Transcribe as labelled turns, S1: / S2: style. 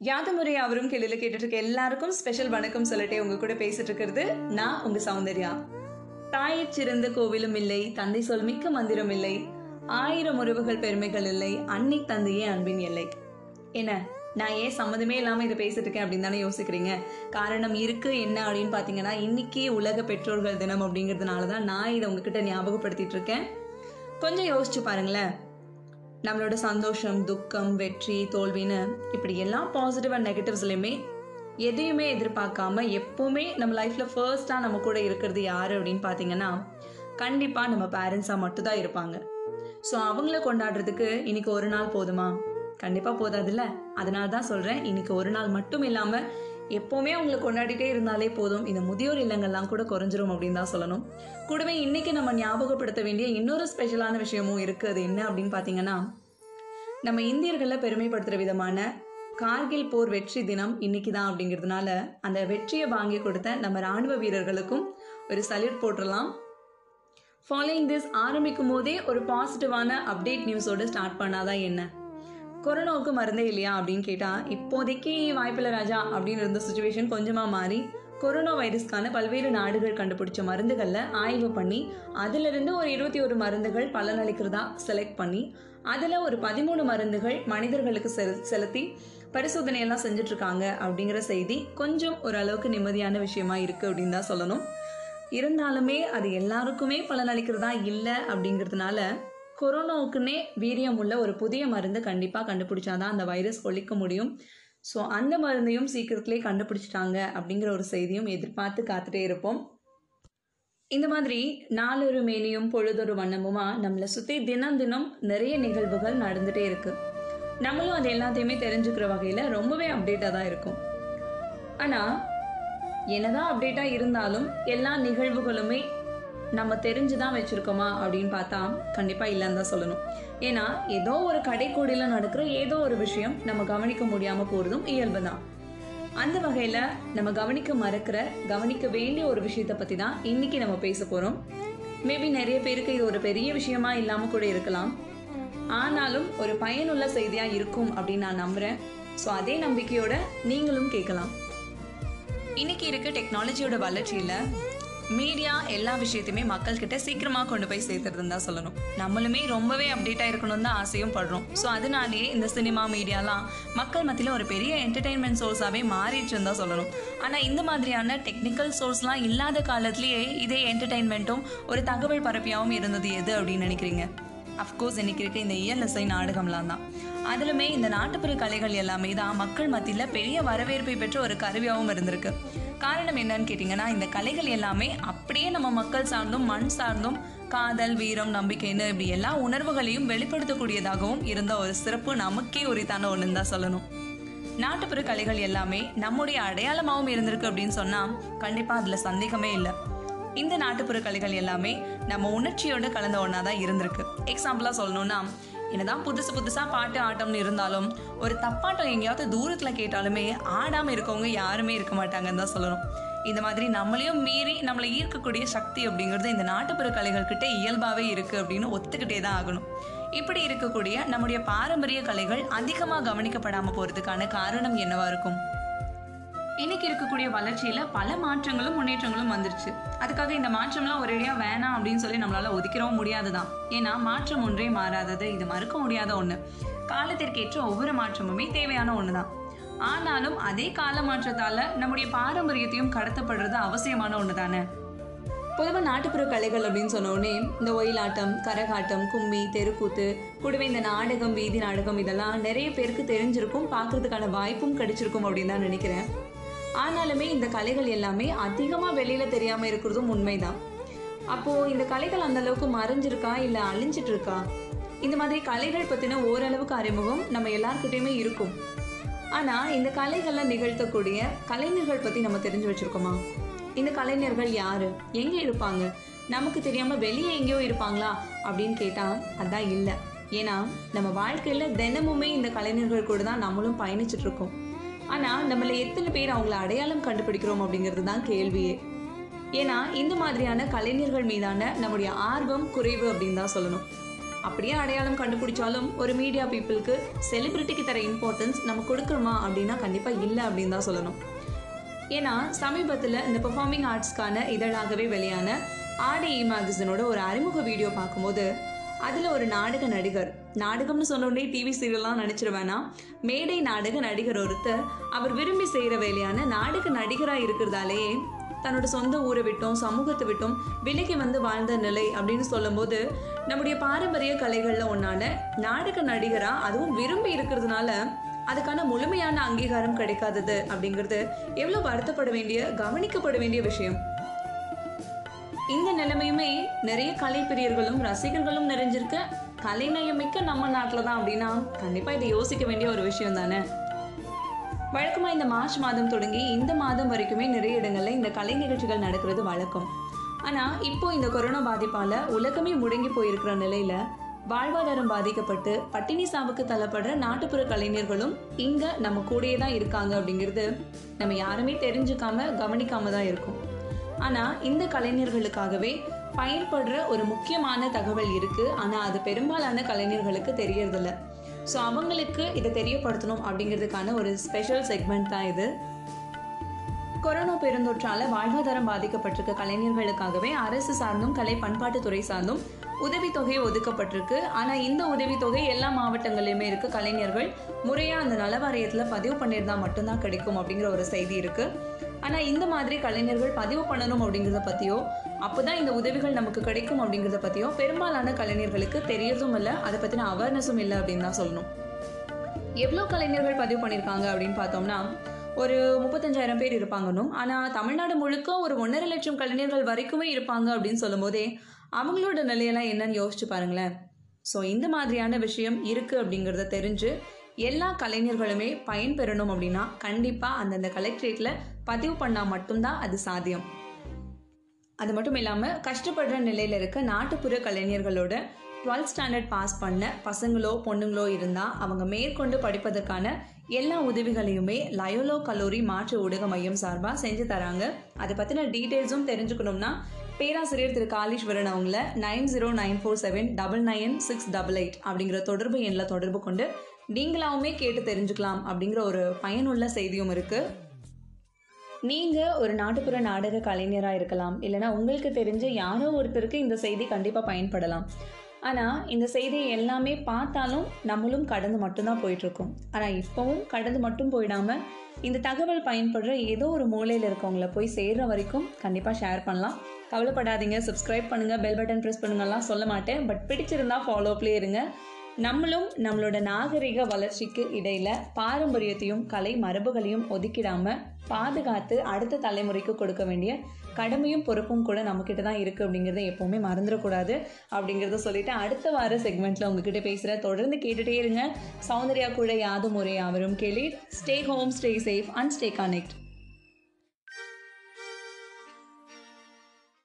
S1: யாது முறை அவரும் கேள்வியில் கேட்டுட்டு இருக்க எல்லாருக்கும் ஸ்பெஷல் வணக்கம் சொல்லிட்டே உங்க கூட பேசிட்டு இருக்கிறது நான் உங்க சௌந்தர்யா. தாயை சிறந்த கோவிலும் இல்லை தந்தை சொல் மிக்க மந்திரம் இல்லை ஆயிரம் உறவுகள் பெருமைகள் இல்லை அன்னை தந்தையே அன்பின் இல்லை என்ன நான் ஏன் சம்மந்தமே இல்லாமல் இதை பேசிட்டு இருக்கேன் அப்படின்னு தானே யோசிக்கிறீங்க? காரணம் இருக்கு என்ன அப்படின்னு பாத்தீங்கன்னா இன்னைக்கு உலக பெற்றோர்கள் தினம் அப்படிங்கிறதுனால தான் நான் இதை உங்ககிட்ட ஞாபகப்படுத்திட்டு இருக்கேன் கொஞ்சம் யோசிச்சு பாருங்களேன். நம்மளோட சந்தோஷம் துக்கம் வெற்றி தோல்வின்னு இப்படி எல்லா பாசிட்டிவ் அண்ட் நெகட்டிவ்ஸ்லையுமே எதையுமே எதிர்பார்க்காம எப்பவுமே நம்ம லைஃப்ல ஃபர்ஸ்ட்டாக நம்ம கூட இருக்கிறது யாரு அப்படின்னு பார்த்தீங்கன்னா கண்டிப்பா நம்ம பேரண்ட்ஸாக மட்டும்தான் இருப்பாங்க. ஸோ அவங்கள கொண்டாடுறதுக்கு இன்னைக்கு ஒரு நாள் போதுமா? கண்டிப்பா போதாதுல்ல. அதனால தான் சொல்றேன் இன்னைக்கு ஒரு நாள் மட்டும் இல்லாம எப்போவுமே அவங்கள கொண்டாடிட்டே இருந்தாலே போதும். இந்த முதியோர் இல்லங்கள்லாம் கூட குறைஞ்சிரும் அப்படின்னு தான் சொல்லணும். கூடவே இன்றைக்கி நம்ம ஞாபகப்படுத்த வேண்டிய இன்னொரு ஸ்பெஷலான விஷயமும் இருக்குது அது என்ன அப்படின்னு பார்த்தீங்கன்னா நம்ம இந்தியர்களை பெருமைப்படுத்துகிற விதமான கார்கில் போர் வெற்றி தினம் இன்னைக்கு தான் அப்படிங்கிறதுனால அந்த வெற்றியை வாங்கி கொடுத்த நம்ம ராணுவ வீரர்களுக்கும் ஒரு சல்யூட் போட்டுடலாம். ஃபாலோயிங் திஸ் ஆரம்பிக்கும் போதே ஒரு பாசிட்டிவான அப்டேட் நியூஸோட ஸ்டார்ட் பண்ணாதான் என்ன? கொரோனாவுக்கு மருந்தே இல்லையா அப்படின்னு கேட்டால் இப்போதைக்கு வாய்ப்பில்லை ராஜா அப்படின்னு இருந்த சுச்சுவேஷன் கொஞ்சமாக மாறி கொரோனா வைரஸ்க்கான பல்வேறு நாடுகள் கண்டுபிடிச்ச மருந்துகளில் ஆய்வு பண்ணி அதிலிருந்து ஒரு இருபத்தி ஒரு மருந்துகள் பலனளிக்கிறதா செலக்ட் பண்ணி அதில் ஒரு பதிமூணு மருந்துகள் மனிதர்களுக்கு செல் செலுத்தி பரிசோதனையெல்லாம் செஞ்சிட்ருக்காங்க அப்படிங்கிற செய்தி கொஞ்சம் ஓரளவுக்கு நிம்மதியான விஷயமா இருக்குது அப்படின்னு தான் சொல்லணும். இருந்தாலுமே அது எல்லாருக்குமே பலனளிக்கிறதா இல்லை அப்படிங்கிறதுனால கொரோனாவுக்குன்னே வீரியம் உள்ள ஒரு புதிய மருந்து கண்டிப்பாக கண்டுபிடிச்சாதான் அந்த வைரஸ் ஒழிக்க முடியும். ஸோ அந்த மருந்தையும் சீக்கிரத்திலே கண்டுபிடிச்சிட்டாங்க அப்படிங்கிற ஒரு செய்தியும் எதிர்பார்த்து காத்துட்டே இருப்போம். இந்த மாதிரி நாளொரு மேனியும் பொழுதொரு வண்ணமுமா நம்மளை சுற்றி தினம் தினம் நிறைய நிகழ்வுகள் நடந்துகிட்டே இருக்கு. நம்மளும் அது எல்லாத்தையுமே தெரிஞ்சுக்கிற வகையில் ரொம்பவே அப்டேட்டாக தான் இருக்கும். ஆனால் என்னதான் அப்டேட்டாக இருந்தாலும் எல்லா நிகழ்வுகளுமே நம்ம தெரிஞ்சு தான் வச்சுருக்கோமா அப்படின்னு பார்த்தா கண்டிப்பாக இல்லைன்னு தான் சொல்லணும். ஏன்னா ஏதோ ஒரு கடைக்கோடியில் நடக்கிற ஏதோ ஒரு விஷயம் நம்ம கவனிக்க முடியாமல் போகிறதும் இயல்பு தான். அந்த வகையில் நம்ம கவனிக்க மறக்கிற கவனிக்க வேண்டிய ஒரு விஷயத்தை பற்றி தான் இன்றைக்கி நம்ம பேச போகிறோம் மேபி நிறைய பேருக்கு இது ஒரு பெரிய விஷயமா இல்லாமல் கூட இருக்கலாம். ஆனாலும் ஒரு பயனுள்ள செய்தியாக இருக்கும் அப்படின்னு நான் நம்புகிறேன் ஸோ அதே நம்பிக்கையோட நீங்களும் கேட்கலாம். இன்னைக்கு இருக்க டெக்னாலஜியோட வளர்ச்சியில் மீடியா எல்லா விஷயத்தையுமே மக்கள்கிட்ட சீக்கிரமாக கொண்டு போய் சேர்த்துறதுன்னு தான் சொல்லணும். நம்மளுமே ரொம்பவே அப்டேட்டாக இருக்கணும்னு தான் ஆசையும் படுறோம். ஸோ அதனாலேயே இந்த சினிமா மீடியாலாம் மக்கள் மத்தியில் ஒரு பெரிய என்டர்டைன்மெண்ட் சோர்ஸாகவே மாறிடுச்சுன்னு தான் சொல்லணும். ஆனால் இந்த மாதிரியான டெக்னிக்கல் சோர்ஸ்லாம் இல்லாத காலத்திலேயே இதே என்டர்டைன்மெண்ட்டும் ஒரு தகவல் பரப்பியாகவும் இருந்தது எது அப்படின்னு நினைக்கிறீங்க? அஃப்கோர்ஸ் இன்னைக்கு இருக்க இந்த இயல் நாடகம்லாம் தான். அதிலுமே இந்த நாட்டுப்புற கலைகள் எல்லாமே தான் மக்கள் மத்தியில் பெரிய வரவேற்பை பெற்ற ஒரு கருவியாகவும் இருந்திருக்கு. காரணம் என்னன்னு கேட்டிங்கன்னா இந்த கலைகள் எல்லாமே அப்படியே நம்ம மக்கள் சார்ந்தும் மண் சார்ந்தும் காதல் வீரம் நம்பிக்கைன்னு இப்படி எல்லா உணர்வுகளையும் வெளிப்படுத்தக்கூடியதாகவும் இருந்த ஒரு சிறப்பு நமக்கே உரித்தான ஒன்றுன்னு தான் சொல்லணும். நாட்டுப்புற கலைகள் எல்லாமே நம்முடைய அடையாளமாகவும் இருந்திருக்கு அப்படின்னு சொன்னால் கண்டிப்பாக அதில் சந்தேகமே இல்லை. இந்த நாட்டுப்புற கலைகள் எல்லாமே நம்ம உணர்ச்சியோடு கலந்த ஒன்றா தான் இருந்திருக்கு. எக்ஸாம்பிளாக சொல்லணும்னா என்னதான் புதுசு புதுசாக பாட்டு ஆட்டம்னு இருந்தாலும் ஒரு தப்பாட்டம் எங்கேயாவது தூரத்தில் கேட்டாலுமே ஆடாமல் இருக்கவங்க யாருமே இருக்க மாட்டாங்கன்னு தான் சொல்லணும். இந்த மாதிரி நம்மளையும் மீறி நம்மளை ஈர்க்கக்கூடிய சக்தி அப்படிங்கிறது இந்த நாட்டுப்புற கலைகள் கிட்ட இயல்பாகவே இருக்குது அப்படின்னு ஒத்துக்கிட்டே தான் ஆகணும். இப்படி இருக்கக்கூடிய நம்முடைய பாரம்பரிய கலைகள் அதிகமாக கவனிக்கப்படாமல் போகிறதுக்கான காரணம் என்னவா இருக்கும்? இன்னைக்கு இருக்கக்கூடிய வளர்ச்சியில பல மாற்றங்களும் முன்னேற்றங்களும் வந்துருச்சு. அதுக்காக இந்த மாற்றம்லாம் ஒரேடியா வேணாம் அப்படின்னு சொல்லி நம்மளால ஒதுக்கிறவும் முடியாதுதான். ஏன்னா மாற்றம் ஒன்றே மாறாதது இது மறுக்க முடியாத ஒண்ணு. காலத்திற்கேற்ற ஒவ்வொரு மாற்றமுமே தேவையான ஒண்ணுதான். ஆனாலும் அதே கால மாற்றத்தால நம்முடைய பாரம்பரியத்தையும் கடத்தப்படுறது அவசியமான ஒன்று தானே பொதுவாக நாட்டுப்புற கலைகள் அப்படின்னு சொன்னோடனே இந்த ஒயிலாட்டம் கரகாட்டம் கும்மி தெருக்கூத்து கூடவே இந்த நாடகம் வீதி நாடகம் இதெல்லாம் நிறைய பேருக்கு தெரிஞ்சிருக்கும் பார்க்கறதுக்கான வாய்ப்பும் கிடைச்சிருக்கும் அப்படின்னு தான் நினைக்கிறேன். ஆனாலுமே இந்த கலைகள் எல்லாமே அதிகமாக வெளியில் தெரியாமல் இருக்கிறதும் உண்மைதான். அப்போது இந்த கலைகள் அந்த அளவுக்கு மறைஞ்சிருக்கா இல்லை அழிஞ்சிட்டு இருக்கா இந்த மாதிரி கலைகள் பற்றின ஓரளவுக்கு அறிமுகம் நம்ம எல்லாருக்கிட்டையுமே இருக்கும். ஆனால் இந்த கலைகளை நிகழ்த்தக்கூடிய கலைஞர்கள் பற்றி நம்ம தெரிஞ்சு வச்சுருக்கோமா? இந்த கலைஞர்கள் யார்? எங்கே இருப்பாங்க? நமக்கு தெரியாமல் வெளியே எங்கேயோ இருப்பாங்களா? அப்படின்னு கேட்டால் அதான் இல்லை. ஏன்னா நம்ம வாழ்க்கையில் தினமுமே இந்த கலைஞர்கள் கூட தான் நம்மளும் பயணிச்சுட்ருக்கோம் இருக்கோம் ஆனால் நம்மள எத்தனை பேர் அவங்கள அடையாளம் கண்டுபிடிக்கிறோம் அப்படிங்கிறது தான் கேள்வியே ஏன்னா இந்த மாதிரியான கலைஞர்கள் மீதான நம்முடைய ஆர்வம் குறைவு அப்படின்னு தான் சொல்லணும். அப்படியே அடையாளம் கண்டுபிடிச்சாலும் ஒரு மீடியா பீப்புளுக்கு செலிபிரிட்டிக்கு தர இம்பார்ட்டன்ஸ் நம்ம கொடுக்குறோமா அப்படின்னா கண்டிப்பாக இல்லை அப்படின்னு தான் சொல்லணும். ஏன்னா சமீபத்தில் இந்த பெர்ஃபார்மிங் ஆர்ட்ஸ்க்கான இதழாகவே வெளியான ஆடி மேகசினோட ஒரு அறிமுக வீடியோ பார்க்கும்போது அதில் ஒரு நாடக நடிகர் நாடகம்னு சொன்னோடனே டிவி சீரியல்லாம் நினச்சிட வேணாம். மேடை நாடக நடிகர் ஒருத்தர் அவர் விரும்பி செய்கிற வேலையான நாடக நடிகராக இருக்கிறதாலேயே தன்னோட சொந்த ஊரை விட்டும் சமூகத்தை விட்டும் விலகி வந்து வாழ்ந்த நிலை அப்படின்னு சொல்லும்போது நம்முடைய பாரம்பரிய கலைகளில் ஒன்றான நாடக நடிகராக அதுவும் விரும்பி இருக்கிறதுனால அதுக்கான முழுமையான அங்கீகாரம் கிடைக்காதது அப்படிங்கிறது எவ்வளோ வருத்தப்பட வேண்டிய கவனிக்கப்பட வேண்டிய விஷயம். இந்த நிலைமையுமே நிறைய கலை பிரியர்களும் ரசிகர்களும் நிறைஞ்சிருக்க. கலைநயமிக்க நம்ம நாட்டில் தான் அப்படின்னா கண்டிப்பாக இதை யோசிக்க வேண்டிய ஒரு விஷயம் தானே? வழக்கமாக இந்த மார்ச் மாதம் தொடங்கி இந்த மாதம் வரைக்குமே நிறைய இடங்களில் இந்த கலை நிகழ்ச்சிகள் நடக்கிறது வழக்கம். ஆனால் இப்போ இந்த கொரோனா பாதிப்பால் உலகமே முடங்கி போயிருக்கிற நிலையில் வாழ்வாதாரம் பாதிக்கப்பட்டு பட்டினி சாவுக்கு தள்ளப்படுற நாட்டுப்புற கலைஞர்களும் இங்கே நம்ம கூடயே தான் இருக்காங்க அப்படிங்கிறது நம்ம யாருமே தெரிஞ்சுக்காம கவனிக்காம தான் இருக்கும். ஆனால் இந்த கலைஞர்களுக்காகவே பயன்படுற ஒரு முக்கியமான தகவல் இருக்குது ஆனால் அது பெரும்பாலான கலைஞர்களுக்கு தெரியறதில்ல. ஸோ அவங்களுக்கு இதை தெரியப்படுத்தணும் அப்படிங்கிறதுக்கான ஒரு ஸ்பெஷல் செக்மெண்ட் தான் இது. கொரோனா பெருந்தொற்றால் வாழ்வாதாரம் பாதிக்கப்பட்டிருக்க கலைஞர்களுக்காகவே அரசு சார்ந்தும் கலை பண்பாட்டுத்துறை சார்ந்தும் உதவித்தொகை ஒதுக்கப்பட்டிருக்கு. ஆனால் இந்த உதவித்தொகை எல்லா மாவட்டங்களிலுமே இருக்க. கலைஞர்கள் முறையாக அந்த நல வாரியத்தில் பதிவு பண்ணியிருந்தால் மட்டும்தான் கிடைக்கும் அப்படிங்கிற ஒரு செய்தி இருக்குது ஆனால் இந்த மாதிரி கலைஞர்கள் பதிவு பண்ணணும் அப்படிங்கிறத பற்றியோ அப்போ தான் இந்த உதவிகள் நமக்கு கிடைக்கும் அப்படிங்கிறத பற்றியோ பெரும்பாலான கலைஞர்களுக்கு தெரியறதும் இல்லை. அதை பற்றின அவேர்னஸும் இல்லை அப்படின்னு தான் சொல்லணும். எவ்வளோ கலைஞர்கள் பதிவு பண்ணியிருக்காங்க அப்படின்னு பார்த்தோம்னா ஒரு முப்பத்தஞ்சாயிரம் பேர் இருப்பாங்கன்னும் ஆனால் தமிழ்நாடு முழுக்க ஒரு ஒன்றரை லட்சம் கலைஞர்கள் வரைக்குமே இருப்பாங்க அப்படின்னு சொல்லும்போதே அவங்களோட நிலையெல்லாம் என்னன்னு யோசிச்சு பாருங்களேன். ஸோ இந்த மாதிரியான விஷயம் இருக்குது அப்படிங்கிறத தெரிஞ்சு எல்லா கலைஞர்களுமே பயன்பெறணும் அப்படின்னா கண்டிப்பாக அந்தந்த கலெக்டரேட்டில் பதிவு பண்ணால் மட்டும்தான் அது சாத்தியம். அது மட்டும் இல்லாமல் கஷ்டப்படுற நிலையில் இருக்க நாட்டுப்புற கலைஞர்களோட டுவெல்த் ஸ்டாண்டர்ட் பாஸ் பண்ண பசங்களோ பொண்ணுங்களோ இருந்தால் அவங்க மேற்கொண்டு படிப்பதற்கான எல்லா உதவிகளையுமே லயோலோ கல்லூரி மாற்று ஊடக மையம் சார்பாக செஞ்சு தராங்க. அதை பற்றின டீட்டெயில்ஸும் தெரிஞ்சுக்கணும்னா பேராசிரியர் திரு காலீஸ்வரன் அவங்கள nine zero nine four seven double nine six double eight அப்படிங்கிற தொடர்பு எண்ணில் தொடர்பு கொண்டு நீங்களாவுமே கேட்டு தெரிஞ்சுக்கலாம் அப்படிங்கிற ஒரு பயனுள்ள செய்தியும் இருக்குது நீங்கள் ஒரு நாட்டுப்புற நாடக கலைஞராக இருக்கலாம். இல்லைனா உங்களுக்கு தெரிஞ்ச யாரோ ஒருத்தருக்கு இந்த செய்தி கண்டிப்பாக பயன்படலாம். ஆனால் இந்த செய்தியை எல்லாமே பார்த்தாலும் நம்மளும் கடந்து மட்டும்தான் போயிட்டுருக்கோம். ஆனால் இப்போவும் கடந்து மட்டும் போயிடாமல் இந்த தகவல் பயன்படுற ஏதோ ஒரு மூலையில் இருக்கவங்கள போய் சேர்கிற வரைக்கும் கண்டிப்பாக ஷேர் பண்ணலாம். கவலைப்படாதீங்க. சப்ஸ்கிரைப் பண்ணுங்கள் பெல் பட்டன் ப்ரெஸ் பண்ணுங்கலாம் சொல்ல மாட்டேன். பட் பிடிச்சிருந்தா ஃபாலோப்லேயே இருங்க. நம்மளும் நம்மளோட நாகரிக வளர்ச்சிக்கு இடையில பாரம்பரியத்தையும் கலை மரபுகளையும் ஒதுக்கிடாம பாதுகாத்து அடுத்த தலைமுறைக்கு கொடுக்க வேண்டிய கடமையும் பொறுப்பும் கூட நம்மக்கிட்ட தான் இருக்குது அப்படிங்கிறத எப்போவுமே மறந்துடக்கூடாது அப்படிங்கிறத சொல்லிட்டு அடுத்த வார செக்மெண்ட்டில் உங்ககிட்ட பேசுகிற தொடர்ந்து கேட்டுகிட்டே இருங்க. சௌந்தர்யா கூட யாதும் ஒரே யாவரும் கேளீர் stay home stay safe and stay connect